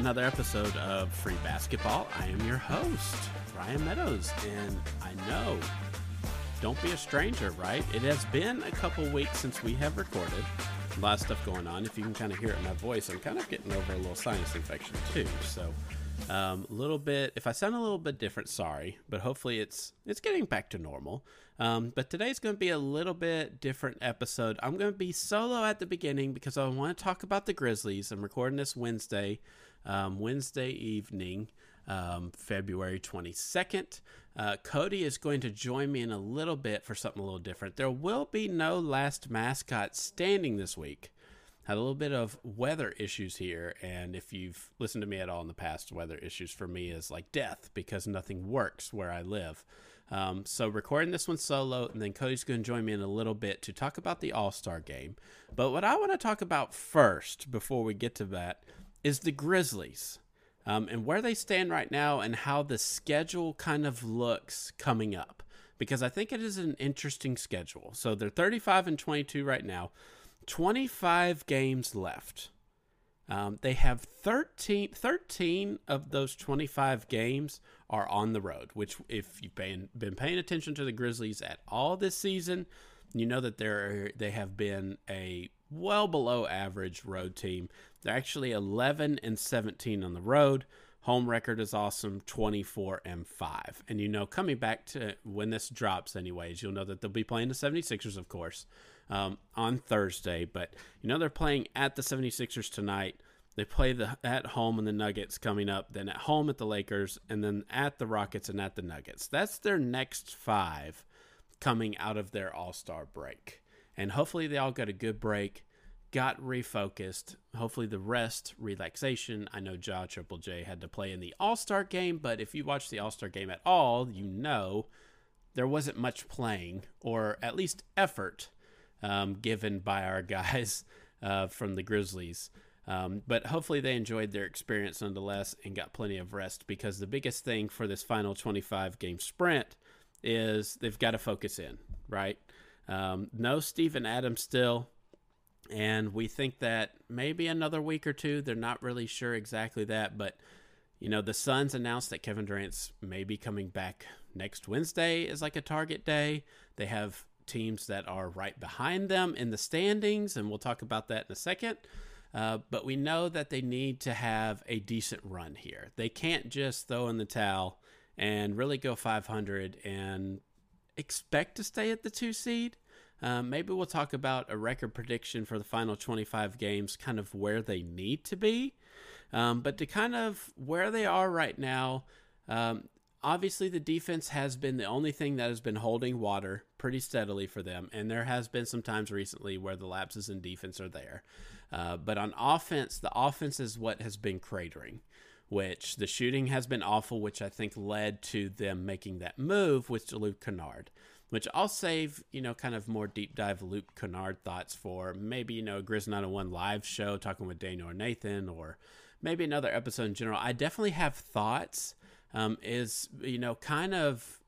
Another episode of Free Basketball. I am your host, Ryan Meadows, and I know, don't be a stranger, right? It has been a couple weeks since we have recorded. A lot of stuff going on. If you can kind of hear it in my voice, I'm kind of getting over a little sinus infection too. So, a um, little bit. If I sound a little bit different, sorry, but hopefully it's it's getting back to normal. Um, but today's going to be a little bit different episode. I'm going to be solo at the beginning because I want to talk about the Grizzlies. I'm recording this Wednesday, um, Wednesday evening, um, February 22nd. Uh, Cody is going to join me in a little bit for something a little different. There will be no last mascot standing this week. Had a little bit of weather issues here, and if you've listened to me at all in the past, weather issues for me is like death because nothing works where I live. Um, so recording this one solo, and then Cody's going to join me in a little bit to talk about the All Star game. But what I want to talk about first, before we get to that, is the Grizzlies um, and where they stand right now, and how the schedule kind of looks coming up. Because I think it is an interesting schedule. So they're 35 and 22 right now, 25 games left. Um, they have 13, 13 of those 25 games are on the road, which, if you've been, been paying attention to the Grizzlies at all this season, you know that they're, they have been a well below average road team. They're actually 11 and 17 on the road. Home record is awesome, 24 and 5. And you know, coming back to when this drops, anyways, you'll know that they'll be playing the 76ers, of course um, on Thursday. But you know they're playing at the 76ers tonight. They play the at home and the Nuggets coming up, then at home at the Lakers, and then at the Rockets and at the Nuggets. That's their next five coming out of their All Star break. And hopefully they all got a good break, got refocused. Hopefully the rest, relaxation. I know Ja Triple J had to play in the All Star game, but if you watch the All Star game at all, you know there wasn't much playing, or at least effort um, given by our guys uh, from the Grizzlies. Um, but hopefully they enjoyed their experience nonetheless and got plenty of rest because the biggest thing for this final 25 game sprint is they've got to focus in, right? Um, no Steven Adams still. And we think that maybe another week or two. They're not really sure exactly that. But, you know, the Suns announced that Kevin Durant's maybe coming back next Wednesday is like a target day. They have teams that are right behind them in the standings, and we'll talk about that in a second. Uh, but we know that they need to have a decent run here. They can't just throw in the towel and really go 500 and expect to stay at the two seed. Um, maybe we'll talk about a record prediction for the final 25 games, kind of where they need to be. Um, but to kind of where they are right now, um, obviously the defense has been the only thing that has been holding water pretty steadily for them. And there has been some times recently where the lapses in defense are there. Uh, but on offense the offense is what has been cratering which the shooting has been awful which i think led to them making that move with luke kennard which i'll save you know kind of more deep dive luke kennard thoughts for maybe you know a grizz 901 live show talking with daniel or nathan or maybe another episode in general i definitely have thoughts um, is you know kind of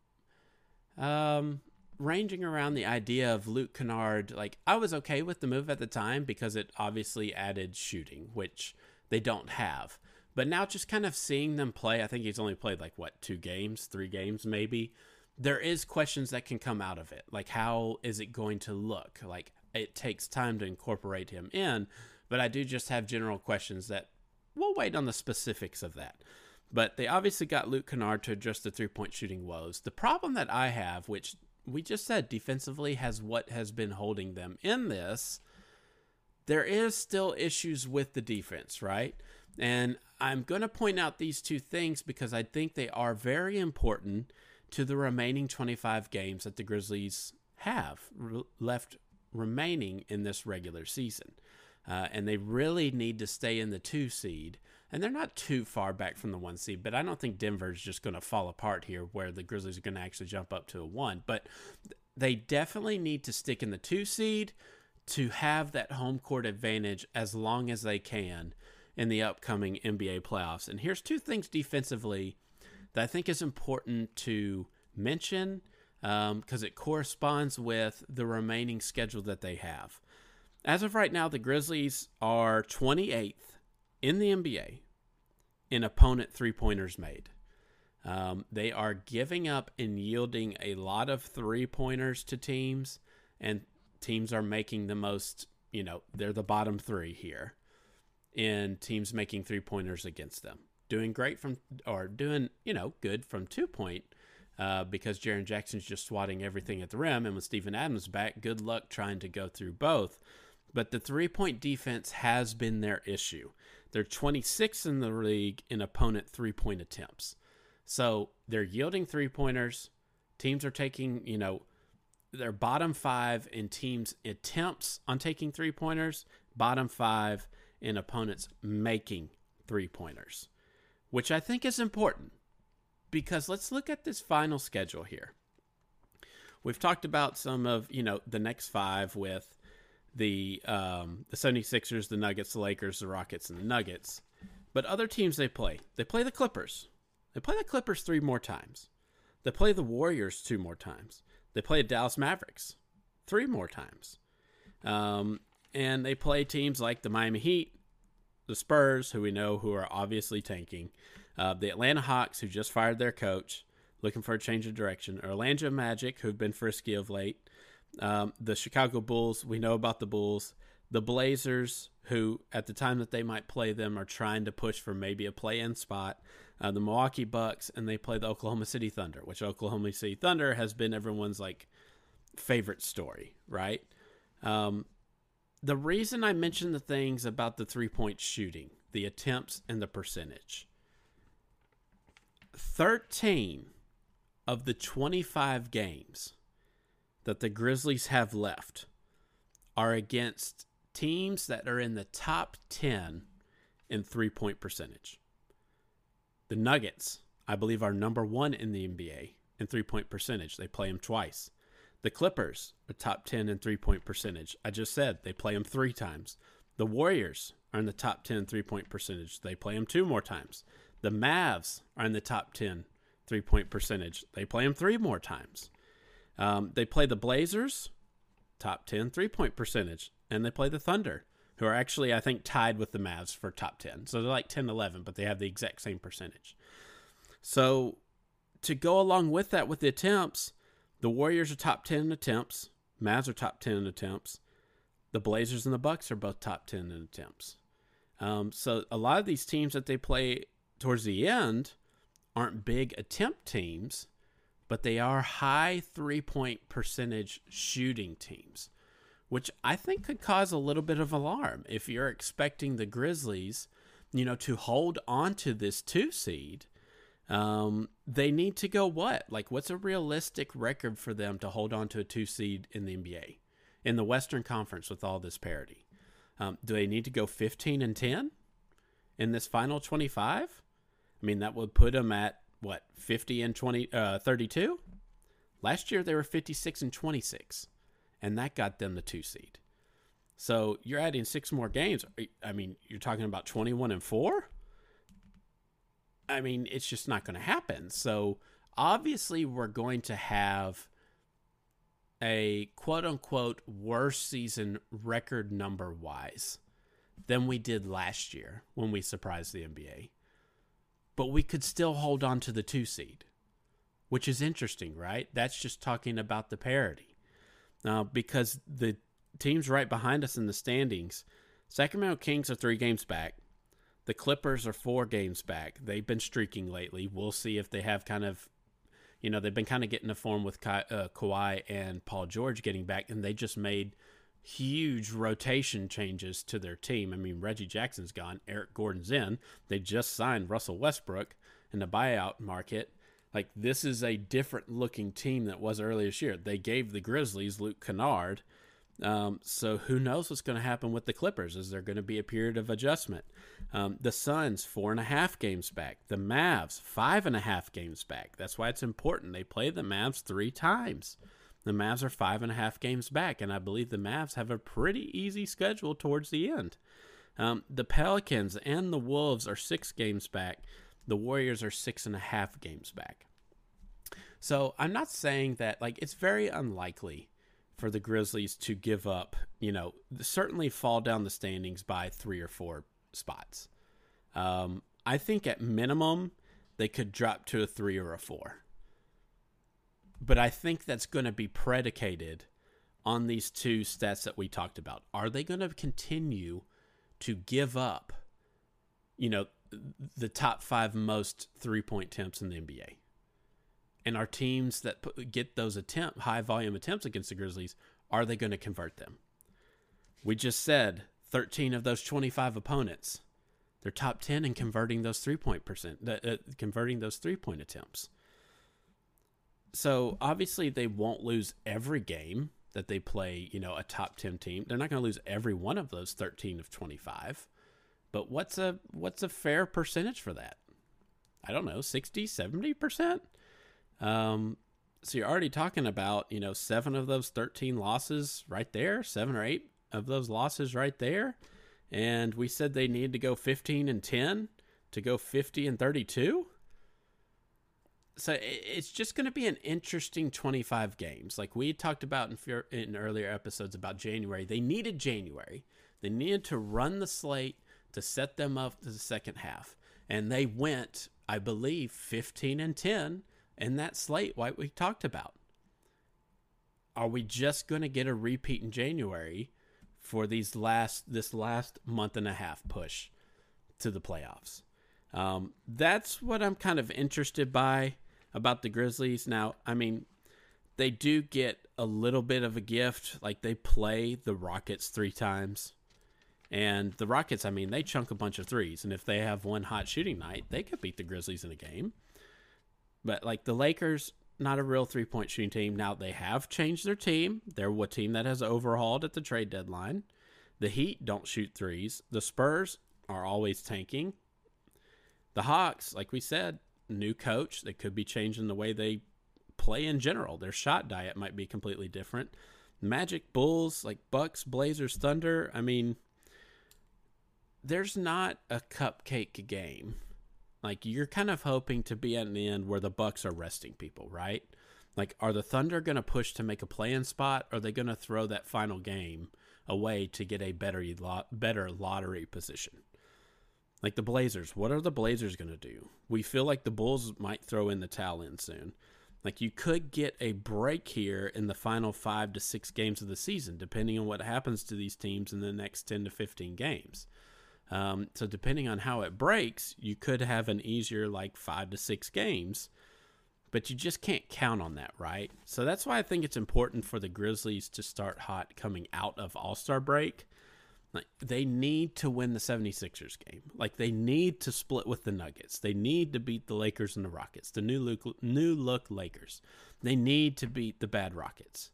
um, ranging around the idea of Luke Kennard. Like I was okay with the move at the time because it obviously added shooting, which they don't have. But now just kind of seeing them play, I think he's only played like what two games, three games maybe. There is questions that can come out of it, like how is it going to look? Like it takes time to incorporate him in, but I do just have general questions that we'll wait on the specifics of that. But they obviously got Luke Kennard to address the three point shooting woes. The problem that I have, which we just said defensively has what has been holding them in this, there is still issues with the defense, right? And I'm going to point out these two things because I think they are very important to the remaining 25 games that the Grizzlies have re- left remaining in this regular season. Uh, and they really need to stay in the two seed and they're not too far back from the one seed, but I don't think Denver's just going to fall apart here where the Grizzlies are going to actually jump up to a one. But they definitely need to stick in the two seed to have that home court advantage as long as they can in the upcoming NBA playoffs. And here's two things defensively that I think is important to mention because um, it corresponds with the remaining schedule that they have. As of right now, the Grizzlies are 28th in the NBA in opponent three pointers made. Um, they are giving up and yielding a lot of three pointers to teams, and teams are making the most, you know, they're the bottom three here in teams making three pointers against them. Doing great from, or doing, you know, good from two point uh, because Jaren Jackson's just swatting everything at the rim. And with Steven Adams back, good luck trying to go through both. But the three point defense has been their issue. They're 26th in the league in opponent three point attempts. So they're yielding three pointers. Teams are taking, you know, their bottom five in teams' attempts on taking three pointers, bottom five in opponents making three pointers, which I think is important because let's look at this final schedule here. We've talked about some of, you know, the next five with the um, the 76ers, the Nuggets, the Lakers, the Rockets, and the Nuggets. But other teams they play, they play the Clippers. They play the Clippers three more times. They play the Warriors two more times. They play the Dallas Mavericks three more times. Um, and they play teams like the Miami Heat, the Spurs, who we know who are obviously tanking, uh, the Atlanta Hawks, who just fired their coach, looking for a change of direction, Orlando Magic, who've been frisky of late, um, the Chicago Bulls, we know about the Bulls, the Blazers, who at the time that they might play them are trying to push for maybe a play-in spot, uh, the Milwaukee Bucks, and they play the Oklahoma City Thunder, which Oklahoma City Thunder has been everyone's like favorite story, right? Um, the reason I mentioned the things about the three-point shooting, the attempts, and the percentage. 13 of the 25 games that the Grizzlies have left are against teams that are in the top 10 in three point percentage. The Nuggets, I believe, are number one in the NBA in three point percentage. They play them twice. The Clippers are top 10 in three point percentage. I just said they play them three times. The Warriors are in the top 10 three point percentage. They play them two more times. The Mavs are in the top 10 three point percentage. They play them three more times. Um, they play the Blazers, top 10 three point percentage, and they play the Thunder, who are actually, I think, tied with the Mavs for top 10. So they're like 10 11, but they have the exact same percentage. So to go along with that with the attempts, the Warriors are top 10 in attempts, Mavs are top 10 in attempts, the Blazers and the Bucks are both top 10 in attempts. Um, so a lot of these teams that they play towards the end aren't big attempt teams but they are high three point percentage shooting teams, which I think could cause a little bit of alarm if you're expecting the Grizzlies, you know, to hold on to this two seed. Um, they need to go what? Like, what's a realistic record for them to hold on to a two seed in the NBA, in the Western Conference with all this parity? Um, do they need to go 15 and 10 in this final 25? I mean, that would put them at what 50 and 20 uh, 32 last year they were 56 and 26 and that got them the two seed so you're adding six more games i mean you're talking about 21 and 4 i mean it's just not going to happen so obviously we're going to have a quote unquote worse season record number wise than we did last year when we surprised the NBA but we could still hold on to the two seed, which is interesting, right? That's just talking about the parity. Now, because the teams right behind us in the standings, Sacramento Kings are three games back. The Clippers are four games back. They've been streaking lately. We'll see if they have kind of, you know, they've been kind of getting a form with Ka- uh, Kawhi and Paul George getting back, and they just made huge rotation changes to their team. I mean, Reggie Jackson's gone, Eric Gordon's in. They just signed Russell Westbrook in the buyout market. Like this is a different looking team that was earlier this year. They gave the Grizzlies Luke Kennard. Um, so who knows what's going to happen with the Clippers? Is there going to be a period of adjustment? Um, the Suns four and a half games back. The Mavs five and a half games back. That's why it's important. They play the Mavs three times. The Mavs are five and a half games back, and I believe the Mavs have a pretty easy schedule towards the end. Um, the Pelicans and the Wolves are six games back. The Warriors are six and a half games back. So I'm not saying that, like, it's very unlikely for the Grizzlies to give up, you know, certainly fall down the standings by three or four spots. Um, I think at minimum they could drop to a three or a four. But I think that's going to be predicated on these two stats that we talked about. Are they going to continue to give up, you know, the top five most three point attempts in the NBA? And our teams that get those attempt high volume attempts against the Grizzlies, are they going to convert them? We just said 13 of those 25 opponents, they're top 10 in converting those three point percent, uh, converting those three point attempts. So obviously they won't lose every game that they play, you know, a top 10 team. They're not going to lose every one of those 13 of 25. But what's a what's a fair percentage for that? I don't know, 60, 70%? Um so you're already talking about, you know, 7 of those 13 losses right there, 7 or 8 of those losses right there. And we said they need to go 15 and 10 to go 50 and 32 so it's just going to be an interesting 25 games. Like we talked about in, in earlier episodes about January, they needed January. They needed to run the slate to set them up to the second half. And they went, I believe, 15 and 10 in that slate like we talked about. Are we just going to get a repeat in January for these last this last month and a half push to the playoffs? Um, that's what I'm kind of interested by about the Grizzlies. Now, I mean, they do get a little bit of a gift. Like they play the Rockets three times. And the Rockets, I mean, they chunk a bunch of threes. And if they have one hot shooting night, they could beat the Grizzlies in a game. But like the Lakers, not a real three point shooting team. Now they have changed their team. They're a team that has overhauled at the trade deadline. The Heat don't shoot threes. The Spurs are always tanking. The Hawks, like we said, new coach. They could be changing the way they play in general. Their shot diet might be completely different. Magic, Bulls, like Bucks, Blazers, Thunder. I mean, there's not a cupcake game. Like you're kind of hoping to be at the end where the Bucks are resting people, right? Like, are the Thunder going to push to make a play-in spot? Or are they going to throw that final game away to get a better better lottery position? Like the Blazers, what are the Blazers going to do? We feel like the Bulls might throw in the towel in soon. Like you could get a break here in the final five to six games of the season, depending on what happens to these teams in the next 10 to 15 games. Um, so, depending on how it breaks, you could have an easier, like five to six games, but you just can't count on that, right? So, that's why I think it's important for the Grizzlies to start hot coming out of All Star break like they need to win the 76ers game. Like they need to split with the Nuggets. They need to beat the Lakers and the Rockets, the new look new look Lakers. They need to beat the bad Rockets.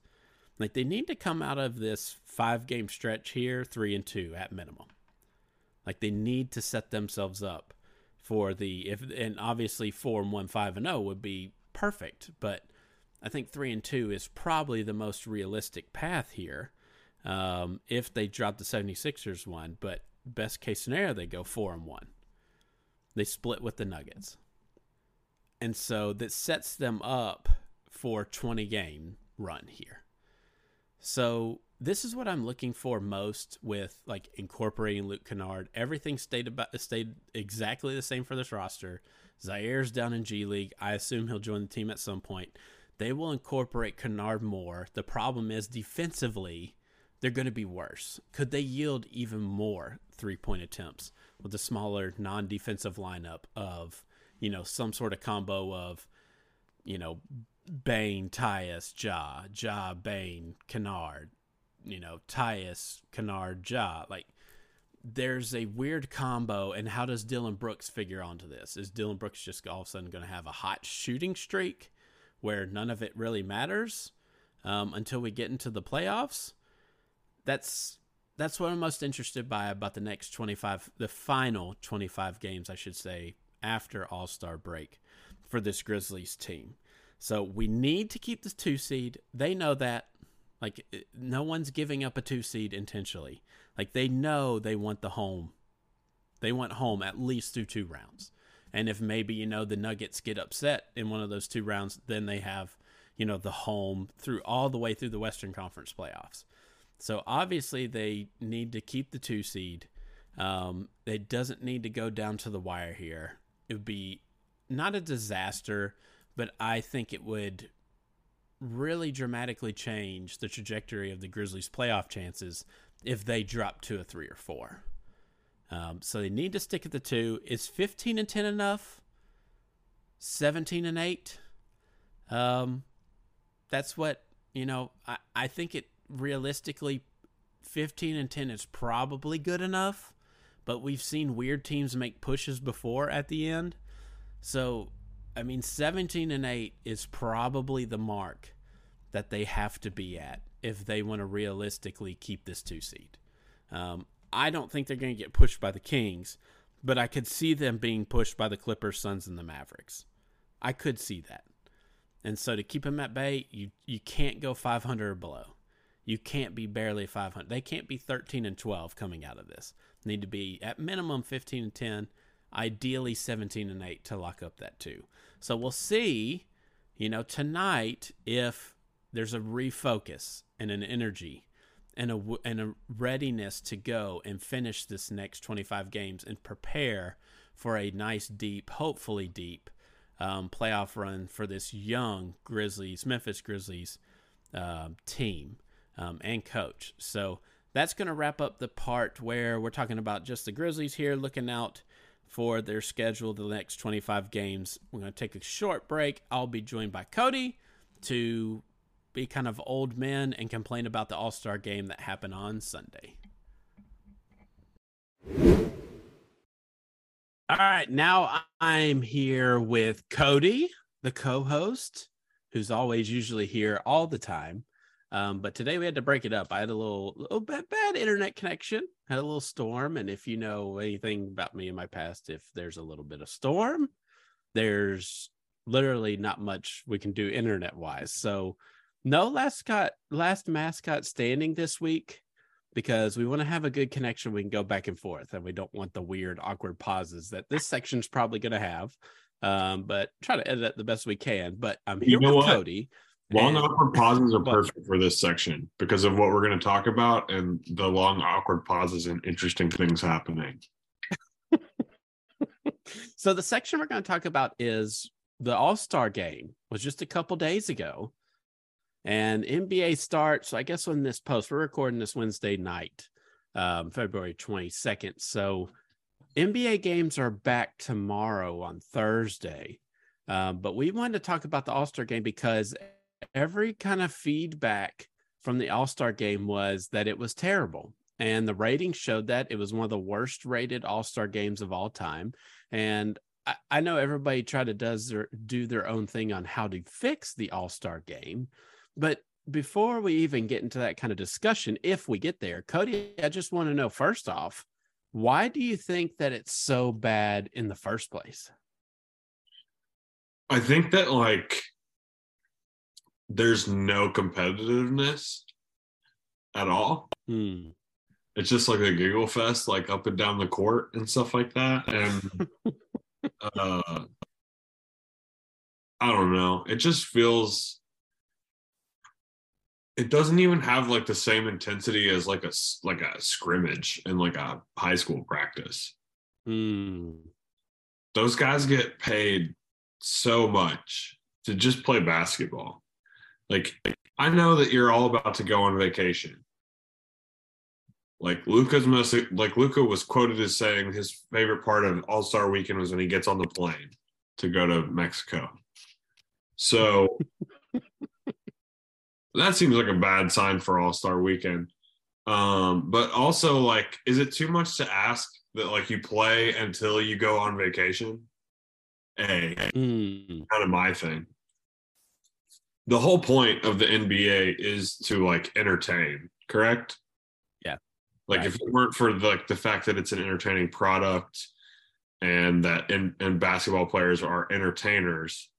Like they need to come out of this 5 game stretch here 3 and 2 at minimum. Like they need to set themselves up for the if and obviously 4 and 1 5 and 0 would be perfect, but I think 3 and 2 is probably the most realistic path here um, if they drop the 76ers one. But best case scenario, they go four and one. They split with the Nuggets. And so that sets them up for 20 game run here. So this is what I'm looking for most with like incorporating Luke Kennard. Everything stayed about stayed exactly the same for this roster. Ziaire's down in G League. I assume he'll join the team at some point. They will incorporate Kennard more. The problem is defensively, they're going to be worse. Could they yield even more three point attempts with a smaller non defensive lineup of, you know, some sort of combo of, you know, Bane, Tyus, Ja, Ja, Bane, Kennard, you know, Tyus, Kennard, Ja. Like, there's a weird combo, and how does Dillon Brooks figure onto this? Is Dillon Brooks just all of a sudden going to have a hot shooting streak where none of it really matters um, until we get into the playoffs? that's that's what I'm most interested by about the next 25, the final 25 games, I should say, after All Star break for this Grizzlies team. So we need to keep the two seed. They know that. Like, no one's giving up a two seed intentionally. Like, they know they want the home. They want home at least through two rounds. And if maybe, you know, the Nuggets get upset in one of those two rounds, then they have, you know, the home through all the way through the Western Conference playoffs. So obviously they need to keep the two seed. Um, it doesn't need to go down to the wire here. It would be not a disaster, but I think it would really dramatically change the trajectory of the Grizzlies' playoff chances if they drop to a three or four. Um, so they need to stick at the two. Is 15 and 10 enough? 17 and 8? Um, that's what, you know, I, I think it realistically 15 and 10 is probably good enough, but we've seen weird teams make pushes before at the end. So, I mean, 17 and 8 is probably the mark that they have to be at if they want to realistically keep this two seed. Um, I don't think they're going to get pushed by the Kings, but I could see them being pushed by the Clippers, Suns, and the Mavericks. I could see that. And so to keep them at bay, you you can't go 500 or below. You can't be barely 500. They can't be 13 and 12 coming out of this. Need to be at minimum 15 and 10, ideally 17 and 8 to lock up that two. So we'll see, you know, tonight if there's a refocus and an energy and a and a readiness to go and finish this next 25 games and prepare for a nice deep, hopefully deep um, playoff run for this young Grizzlies, Memphis Grizzlies uh, team um, and coach. So that's going to wrap up the part where we're talking about just the Grizzlies here, looking out for their schedule the next 25 games. We're going to take a short break. I'll be joined by Cody to be kind of old men and complain about the All Star game that happened on Sunday. All right, now I'm here with Cody, the co host, who's always usually here all the time. Um, but today we had to break it up. I had a little, little bit bad internet connection, had a little storm. And if you know anything about me in my past, if there's a little bit of storm, there's literally not much we can do internet wise. So no last got last mascot standing this week because we want to have a good connection. We can go back and forth, and we don't want the weird, awkward pauses that this section's probably going to have. Um, but try to edit it the best we can. But I'm here you know with what? Cody. Long and, awkward pauses are perfect for this section because of what we're going to talk about and the long awkward pauses and interesting things happening. so the section we're going to talk about is the All Star Game was just a couple days ago, and NBA starts, I guess, when this post, we're recording this Wednesday night, um, February 22nd. So NBA games are back tomorrow on Thursday. Um, but we wanted to talk about the All Star game because every kind of feedback from the All Star game was that it was terrible. And the ratings showed that it was one of the worst rated All Star games of all time. And I, I know everybody tried to does their, do their own thing on how to fix the All Star game. But before we even get into that kind of discussion, if we get there, Cody, I just want to know first off, why do you think that it's so bad in the first place? I think that like there's no competitiveness at all. Hmm. It's just like a giggle fest, like up and down the court and stuff like that. And uh, I don't know. It just feels it doesn't even have like the same intensity as like a like a scrimmage and like a high school practice. Mm. Those guys get paid so much to just play basketball. Like I know that you're all about to go on vacation. Like Luka's most like Luka was quoted as saying his favorite part of All Star Weekend was when he gets on the plane to go to Mexico. So that seems like a bad sign for All Star Weekend. Um, but also, like, is it too much to ask that like you play until you go on vacation? A mm. kind of my thing. The whole point of the NBA is to like entertain, correct? Yeah. Like right. if it weren't for like the fact that it's an entertaining product and that and, and basketball players are entertainers,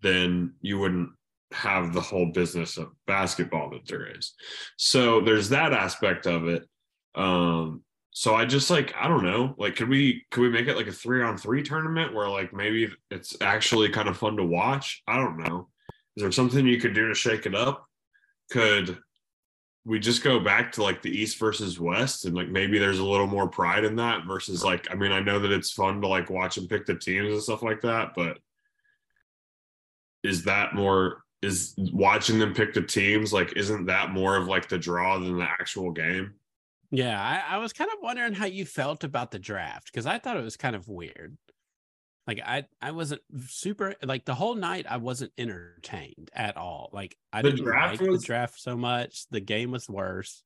then you wouldn't have the whole business of basketball that there is. So there's that aspect of it. Um, so I just like I don't know, like could we could we make it like a three on three tournament where like maybe it's actually kind of fun to watch? I don't know. Is there something you could do to shake it up? Could we just go back to like the East versus West, and like maybe there's a little more pride in that versus like I mean I know that it's fun to like watch and pick the teams and stuff like that, but is that more is watching them pick the teams like isn't that more of like the draw than the actual game? Yeah, I, I was kind of wondering how you felt about the draft because I thought it was kind of weird. Like I, I wasn't super like the whole night. I wasn't entertained at all. Like I the didn't like was, the draft so much. The game was worse.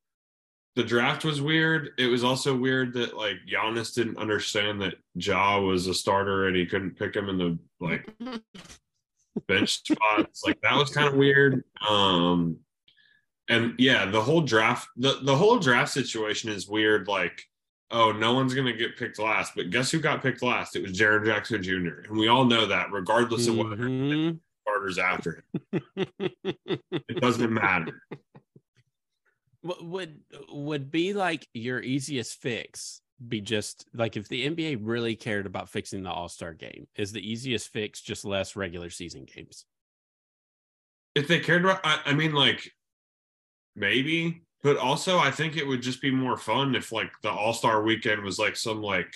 The draft was weird. It was also weird that like Giannis didn't understand that Ja was a starter and he couldn't pick him in the like bench spots. Like that was kind of weird. Um, and yeah, the whole draft, the, the whole draft situation is weird. Like, oh, no one's gonna get picked last, but guess who got picked last? It was Jaren Jackson Jr. And we all know that, regardless of what mm-hmm. starters after him. it doesn't matter. What Would would be like your easiest fix be just like if the NBA really cared about fixing the All Star game, is the easiest fix just less regular season games? If they cared about, I, I mean, like maybe, but also I think it would just be more fun if like the All Star weekend was like some like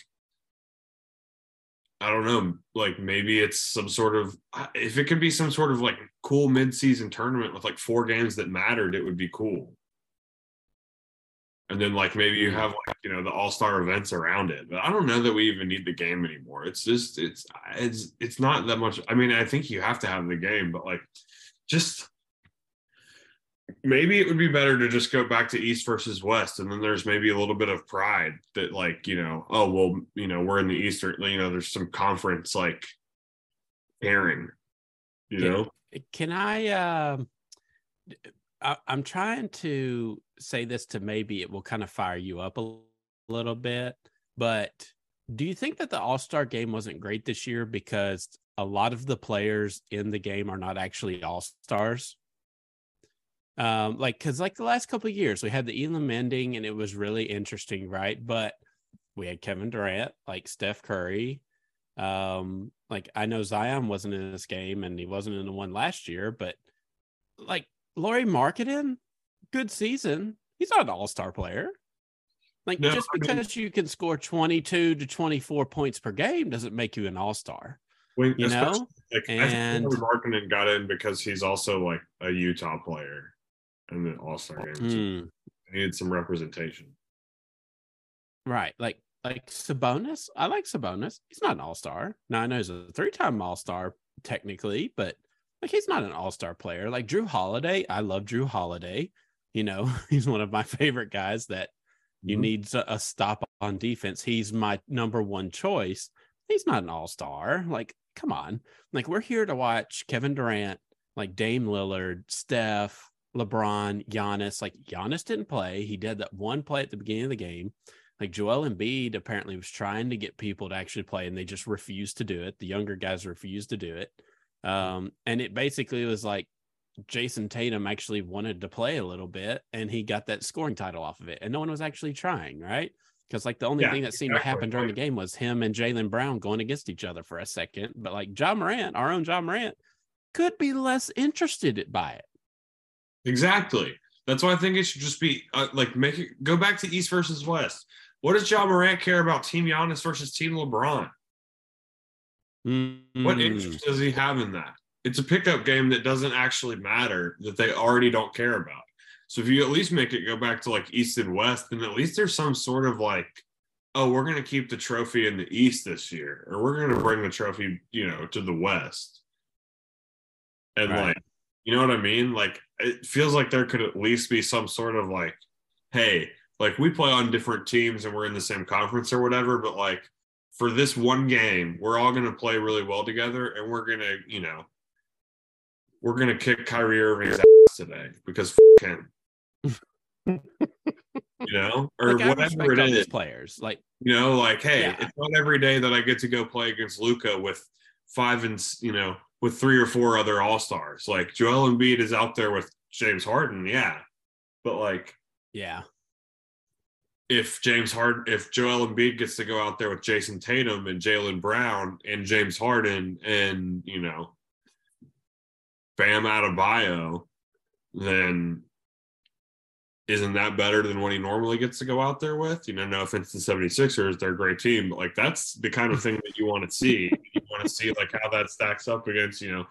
I don't know, like maybe it's some sort of if it could be some sort of like cool mid-season tournament with like four games that mattered, it would be cool. And then like maybe you hmm. have like you know the all-star events around it. But I don't know that we even need the game anymore. It's just it's it's it's not that much. I mean, I think you have to have the game, but like just maybe it would be better to just go back to east versus west and then there's maybe a little bit of pride that like you know oh well you know we're in the eastern you know there's some conference like pairing you can, know? Can i uh I, i'm trying to say this to maybe it will kind of fire you up a little bit but do you think that the all-star game wasn't great this year because a lot of the players in the game are not actually all-stars um, like because like the last couple of years we had the Elam ending and it was really interesting, right? But we had Kevin Durant, like Steph Curry. Um, like I know Zion wasn't in this game and he wasn't in the one last year, but like Lauri Markkanen, good season. He's not an all-star player. Like no, just because I mean, you can score 22 to 24 points per game doesn't make you an all-star. When, you know, like, and Markkanen got in because he's also like a Utah player in the All Star game. Mm. needed some representation. Right, like like Sabonis. I like Sabonis. He's not an All Star. Now I know he's a three time All Star technically, but like he's not an All Star player. Like Jrue Holiday. I love Jrue Holiday. You know, he's one of my favorite guys that you mm-hmm. need a stop on defense. He's my number one choice. He's not an all star. Like, come on. Like, we're here to watch Kevin Durant, like Dame Lillard, Steph, LeBron, Giannis. Like Giannis didn't play. He did that one play at the beginning of the game. Like Joel Embiid apparently was trying to get people to actually play, and they just refused to do it. The younger guys refused to do it. Um, and it basically was like Jayson Tatum actually wanted to play a little bit, and he got that scoring title off of it. And no one was actually trying, right? Because like the only yeah, thing that seemed exactly. to happen during the game was him and Jaylen Brown going against each other for a second. But like Ja Morant, our own Ja Morant, could be less interested by it. Exactly. That's why I think it should just be uh, like make it go back to East versus West. What does Ja Morant care about Team Giannis versus Team LeBron? Mm-hmm. What interest does he have in that? It's a pickup game that doesn't actually matter that they already don't care about. So if you at least make it go back to like East and West, then at least there's some sort of like, oh, we're going to keep the trophy in the East this year, or we're going to bring the trophy, you know, to the West. And right. like, you know what I mean? Like it feels like there could at least be some sort of like, hey, like we play on different teams and we're in the same conference or whatever, but like for this one game, we're all going to play really well together and we're going to, you know, we're going to kick Kyrie Irving's ass today because f- him. you know, or like, whatever it is. Players like, you know, like, hey, yeah. it's not every day that I get to go play against Luka with five and, you know, with three or four other all stars. Like Joel Embiid is out there with James Harden, yeah, but like, yeah, if James Harden, if Joel Embiid gets to go out there with Jayson Tatum and Jaylen Brown and James Harden and you know, Bam Adebayo, then isn't that better than what he normally gets to go out there with? You know, no offense to 76ers, they're a great team, but like that's the kind of thing that you want to see. You want to see like how that stacks up against, you know,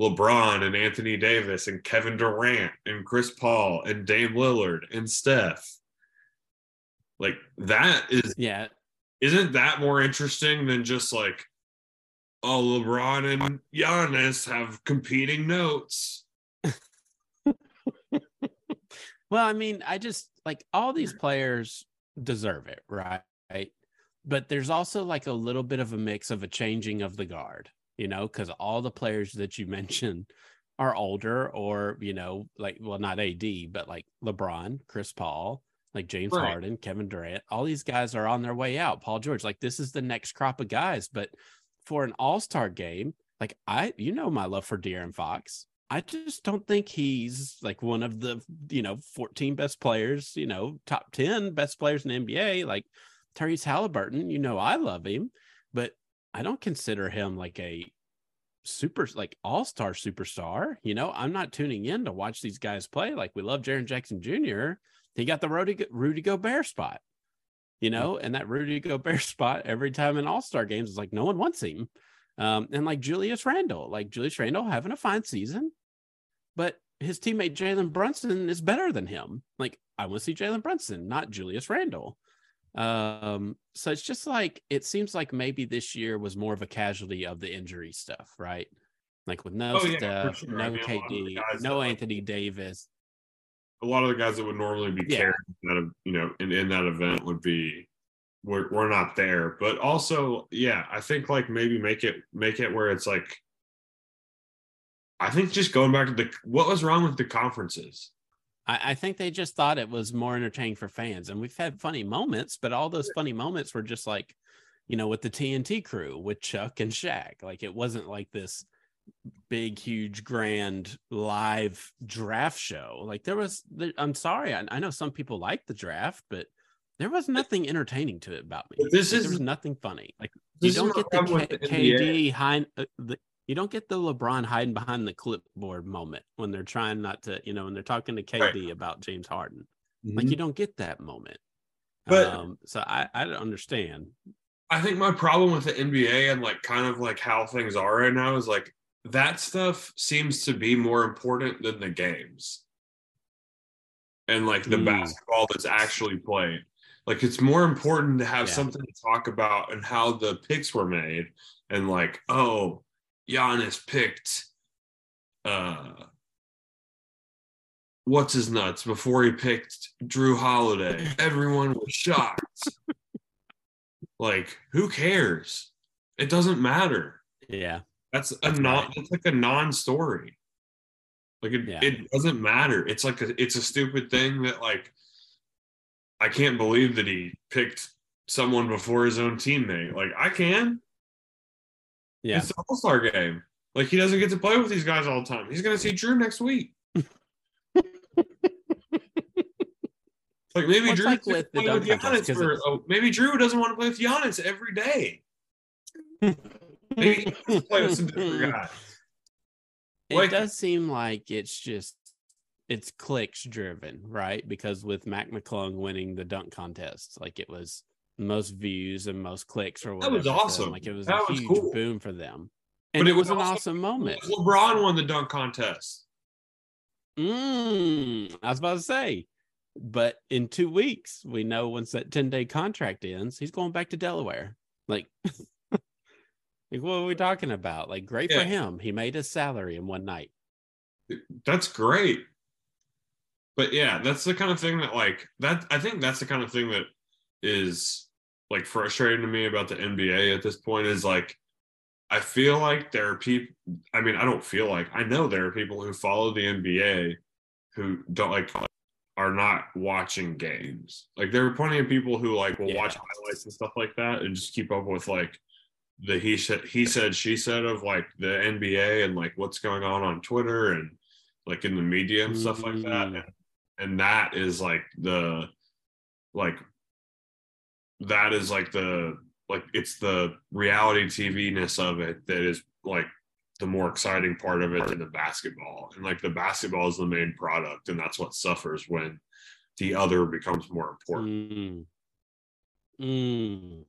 LeBron and Anthony Davis and Kevin Durant and Chris Paul and Dame Lillard and Steph. Like that is yeah. Isn't that more interesting than just like, oh, LeBron and Giannis have competing notes? well, I mean, I just like all these mm. players deserve it, right? But there's also like a little bit of a mix of a changing of the guard, you know, because all the players that you mentioned are older or, you know, like, well, not AD, but like LeBron, Chris Paul, like James right. Harden, Kevin Durant, all these guys are on their way out. Paul George, like this is the next crop of guys. But for an all star game, like I, you know, my love for De'Aaron Fox. I just don't think he's like one of the, you know, 14 best players, you know, top 10 best players in NBA. Like Tyrese Halliburton, you know, I love him, but I don't consider him like a super, like all star superstar. You know, I'm not tuning in to watch these guys play. Like we love Jaren Jackson Jr. He got the Rudy, Rudy Gobert spot, you know, and that Rudy Gobert spot every time in All Star games is like no one wants him. Um, and like Julius Randle, like Julius Randle having a fine season, but his teammate Jalen Brunson is better than him. Like I want to see Jalen Brunson, not Julius Randle. Um, so it's just like it seems like maybe this year was more of a casualty of the injury stuff, right? Like with no oh, yeah, Steph, sure. no I mean, KD, no Anthony Davis, a lot of the guys that would normally be yeah. carrying that, you know, in, in that event would be we're, we're not there. But also, yeah, I think like maybe make it make it where it's like I think just going back to the what was wrong with the conferences. I, I think they just thought it was more entertaining for fans, and we've had funny moments, but all those funny moments were just like, you know, with the TNT crew with Chuck and Shaq. Like it wasn't like this big huge grand live draft show. Like there was i'm sorry I, I, know some people like the draft but there was nothing entertaining to it about me. This like, is there was nothing funny. Like you don't get the, K, kd high, uh, the, you don't get the lebron hiding behind the clipboard moment when they're trying not to you know when they're talking to kd right. about james harden mm-hmm. like you don't get that moment but um, so i i don't understand I think my problem with the NBA and like kind of like how things are right now is like that stuff seems to be more important than the games and like the mm. basketball that's actually played. Like it's more important to have yeah. something to talk about and how the picks were made and like, oh, Giannis picked uh what's his nuts before he picked Jrue Holiday. Everyone was shocked. like, who cares? It doesn't matter. Yeah. That's a non. It's like a non-story. Like it, yeah. it doesn't matter. It's like a, it's a stupid thing that like I can't believe that he picked someone before his own teammate. Like I can. Yeah, it's an All Star game. Like he doesn't get to play with these guys all the time. He's gonna see Jrue next week. like maybe Jrue like with, play with Giannis for, oh, maybe Jrue doesn't want to play with Giannis every day. Maybe play with some different guys. It does seem like it's just it's clicks driven, right? Because with Mac McClung winning the dunk contest, like it was most views and most clicks or whatever. That was awesome. Like it was that a was huge cool. boom for them. And but it, was, was an awesome moment. LeBron won the dunk contest. Mm, I was about to say, but in two weeks, we know once that 10 day contract ends, he's going back to Delaware. Like Like, what are we talking about? Like, great yeah. for him. He made his salary in one night. That's great. But yeah, that's the kind of thing that, like, that I think that's the kind of thing that is like frustrating to me about the NBA at this point is like, I feel like there are people, I mean, I don't feel like, I know there are people who follow the NBA who don't like, are not watching games. Like, there are plenty of people who like will yeah. watch highlights and stuff like that and just keep up with like, the he said he said she said of like the NBA and like what's going on on Twitter and like in the media and stuff like that. Mm. And, and that is like the like that is like the like it's the reality TV ness of it that is like the more exciting part of it than the basketball. And like the basketball is the main product, and that's what suffers when the other becomes more important. Mm. Mm.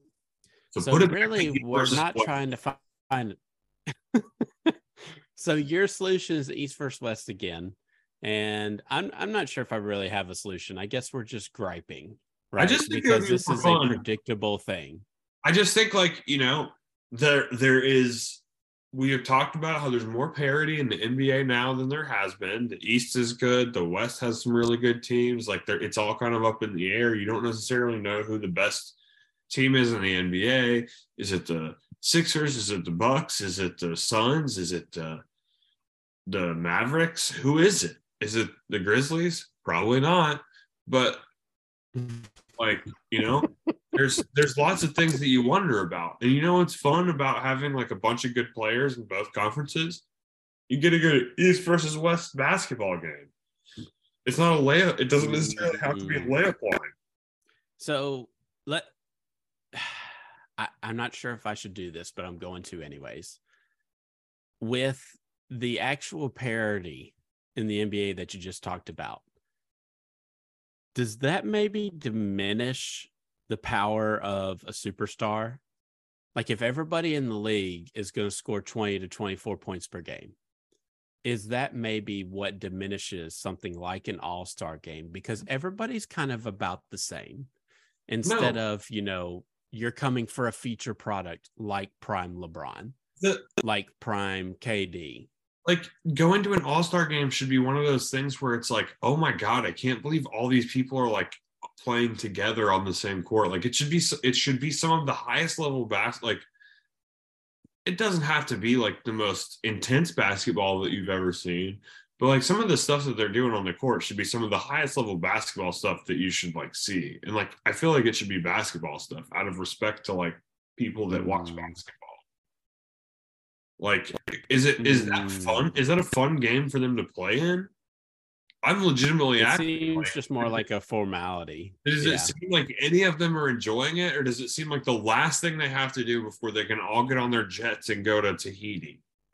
So, so really, we're not what? trying to find. so your solution is East versus West again, and I'm I'm not sure if I really have a solution. I guess we're just griping, right? I just because this is fun. a predictable thing. I just think like you know there there is we have talked about how there's more parity in the NBA now than there has been. The East is good. The West has some really good teams. Like it's all kind of up in the air. You don't necessarily know who the best team is in the NBA. Is it the Sixers? Is it the Bucks? Is it the Suns? Is it uh, the Mavericks? Who is it? Is it the Grizzlies? Probably not. But like you know, there's there's lots of things that you wonder about, and you know what's fun about having like a bunch of good players in both conferences? You get a good East versus West basketball game. It's not a layup. It doesn't necessarily have to be a mm. layup line. So let I, I'm not sure if I should do this, but I'm going to anyways. With the actual parity in the NBA that you just talked about, does that maybe diminish the power of a superstar? Like if everybody in the league is going to score 20 to 24 points per game, is that maybe what diminishes something like an all-star game because everybody's kind of about the same instead no. of, you know, you're coming for a feature product like prime LeBron, the, like prime KD, like going to an all-star game should be one of those things where it's like oh my god i can't believe all these people are like playing together on the same court like it should be it should be some of the highest level bas like it doesn't have to be like the most intense basketball that you've ever seen but like some of the stuff that they're doing on the court should be some of the highest level basketball stuff that you should like see and like i feel like it should be basketball stuff out of respect to like people that watch mm. basketball like, is it is that fun? Mm. Is that a fun game for them to play in? I'm legitimately. It seems just more like a formality. Does yeah. it seem like any of them are enjoying it, or does it seem like the last thing they have to do before they can all get on their jets and go to Tahiti?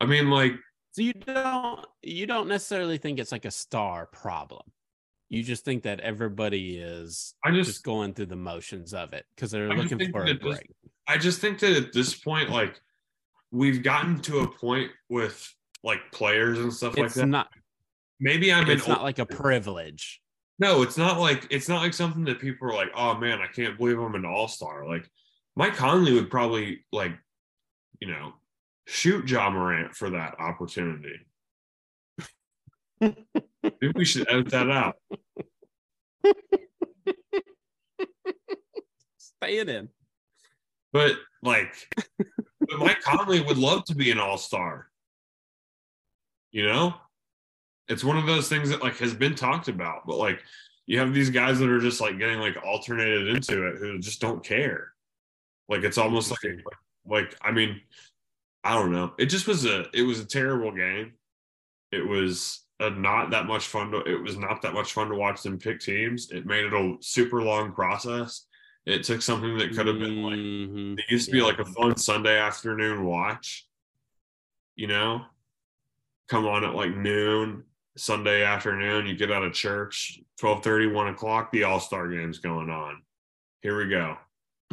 I mean, like, so you don't you don't necessarily think it's like a star problem. You just think that everybody is I just, just going through the motions of it because they're I looking for a break. I just think that at this point, like we've gotten to a point with like players and stuff it's like that. Not, Maybe I'm. It's not like a privilege. No, it's not like it's not like something that people are like, oh man, I can't believe I'm an all star. Like Mike Conley would probably like, you know, shoot Ja Morant for that opportunity. Maybe we should edit that out. Stay it in. But like, but Mike Conley would love to be an all star. You know, it's one of those things that like has been talked about, but like you have these guys that are just like getting like alternated into it who just don't care. Like it's almost like mm-hmm. like I mean, I don't know. It just was a it was a terrible game. It was a not that much fun to it was not that much fun to watch them pick teams. It made it a super long process. It took something that could have been like mm-hmm. it used to be yeah. like a fun Sunday afternoon watch, you know, come on at like noon, Sunday afternoon, you get out of church, 12 30, 1 o'clock, the all-star game's going on. Here we go.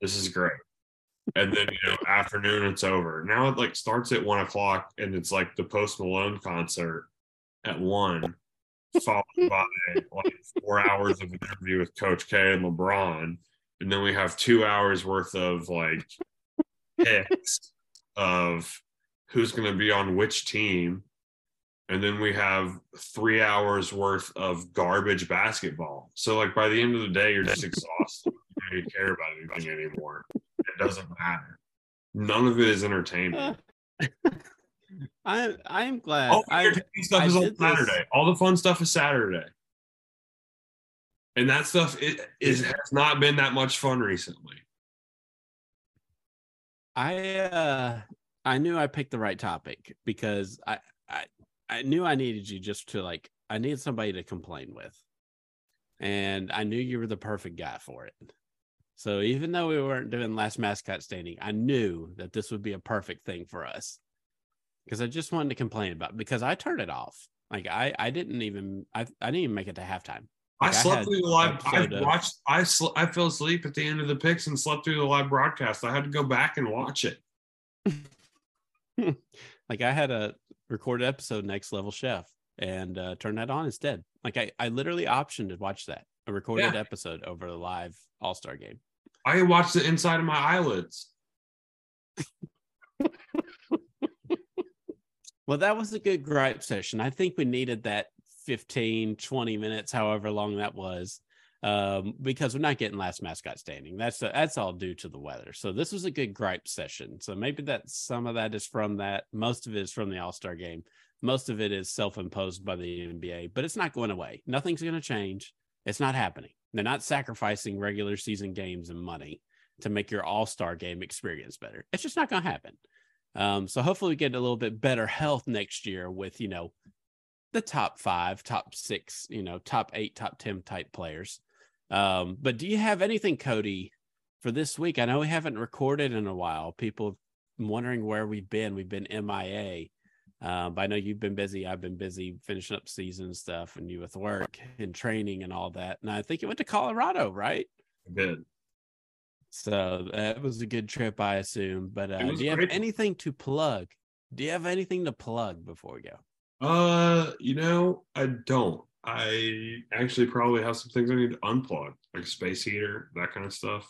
this is great. And then you know, afternoon it's over. Now it like starts at one o'clock and it's like the post Malone concert at one followed by like four hours of interview with Coach K and LeBron, and then we have two hours worth of like picks of who's going to be on which team, and then we have three hours worth of garbage basketball. So like by the end of the day, you're just exhausted. you don't care about anything anymore. It doesn't matter. None of it is entertaining. I I'm glad. All the I, stuff I is on Saturday. This. All the fun stuff is Saturday. And that stuff it is has not been that much fun recently. I uh I knew I picked the right topic because I I I knew I needed you just to like I needed somebody to complain with. And I knew you were the perfect guy for it. So even though we weren't doing last mascot standing, I knew that this would be a perfect thing for us because I just wanted to complain about it because I turned it off. Like I, I didn't even, I, I didn't even make it to halftime. Like I slept I through the live. I watched. I sl- I fell asleep at the end of the picks and slept through the live broadcast. I had to go back and watch it. like I had a recorded episode next level chef and uh, turned that on instead. Like I, I literally optioned to watch that a recorded yeah. episode over the live All Star game. I watched the inside of my eyelids. well, that was a good gripe session. I think we needed that 15, 20 minutes, however long that was, um, because we're not getting last mascot standing. That's a, that's all due to the weather. So this was a good gripe session. So maybe that some of that is from that. Most of it is from the All Star game. Most of it is self imposed by the NBA, but it's not going away. Nothing's going to change. It's not happening. They're not sacrificing regular season games and money to make your All Star game experience better. It's just not going to happen. Um, so hopefully we get a little bit better health next year with you know the top five, top six, you know, top eight, top 10 type players. Um, but do you have anything, Cody, for this week? I know we haven't recorded in a while. People wondering where we've been. We've been MIA. Um, but I know you've been busy. I've been busy finishing up season stuff and you with work and training and all that. And I think you went to Colorado, right? I did. So that was a good trip, I assume. But uh, do you great. have anything to plug? Do you have anything to plug before we go? Uh, you know, I don't. I actually probably have some things I need to unplug, like space heater, that kind of stuff.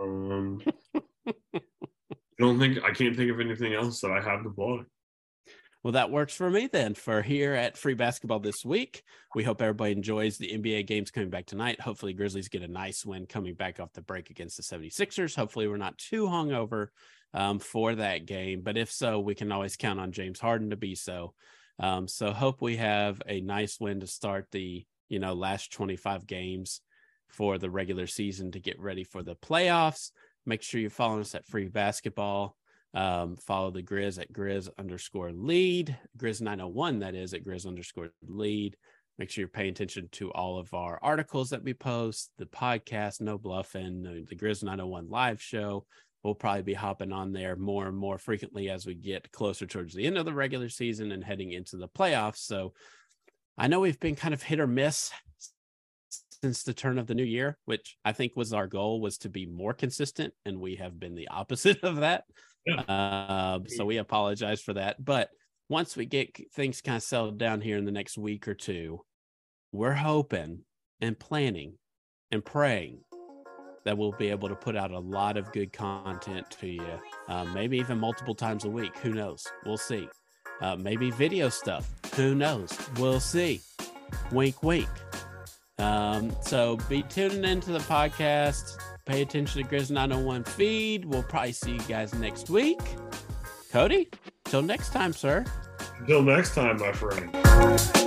Um, I don't think I can't think of anything else that I have to plug. Well, that works for me then. For here at Free Basketball this week, we hope everybody enjoys the NBA games coming back tonight. Hopefully, Grizzlies get a nice win coming back off the break against the 76ers. Hopefully, we're not too hungover um, for that game. But if so, we can always count on James Harden to be so. Um, so hope we have a nice win to start the you know last 25 games for the regular season to get ready for the playoffs. Make sure you're following us at Free Basketball. Um, follow the Grizz at Grizz underscore lead, Grizz 901, that is at Grizz underscore lead. Make sure you're paying attention to all of our articles that we post, the podcast, No Bluffing, the Grizz 901 live show, we'll probably be hopping on there more and more frequently as we get closer towards the end of the regular season and heading into the playoffs. So I know we've been kind of hit or miss since the turn of the new year, which I think was our goal was to be more consistent, and we have been the opposite of that. Yeah. Uh, so we apologize for that. But once we get things kind of settled down here in the next week or two, we're hoping and planning and praying that we'll be able to put out a lot of good content to you, uh, maybe even multiple times a week. Who knows? We'll see. Uh, maybe video stuff. Who knows? We'll see. Wink, wink. Um, so be tuning into the podcast. Pay attention to Grizz 901 feed. We'll probably see you guys next week. Cody, till next time, sir. Until next time, my friend.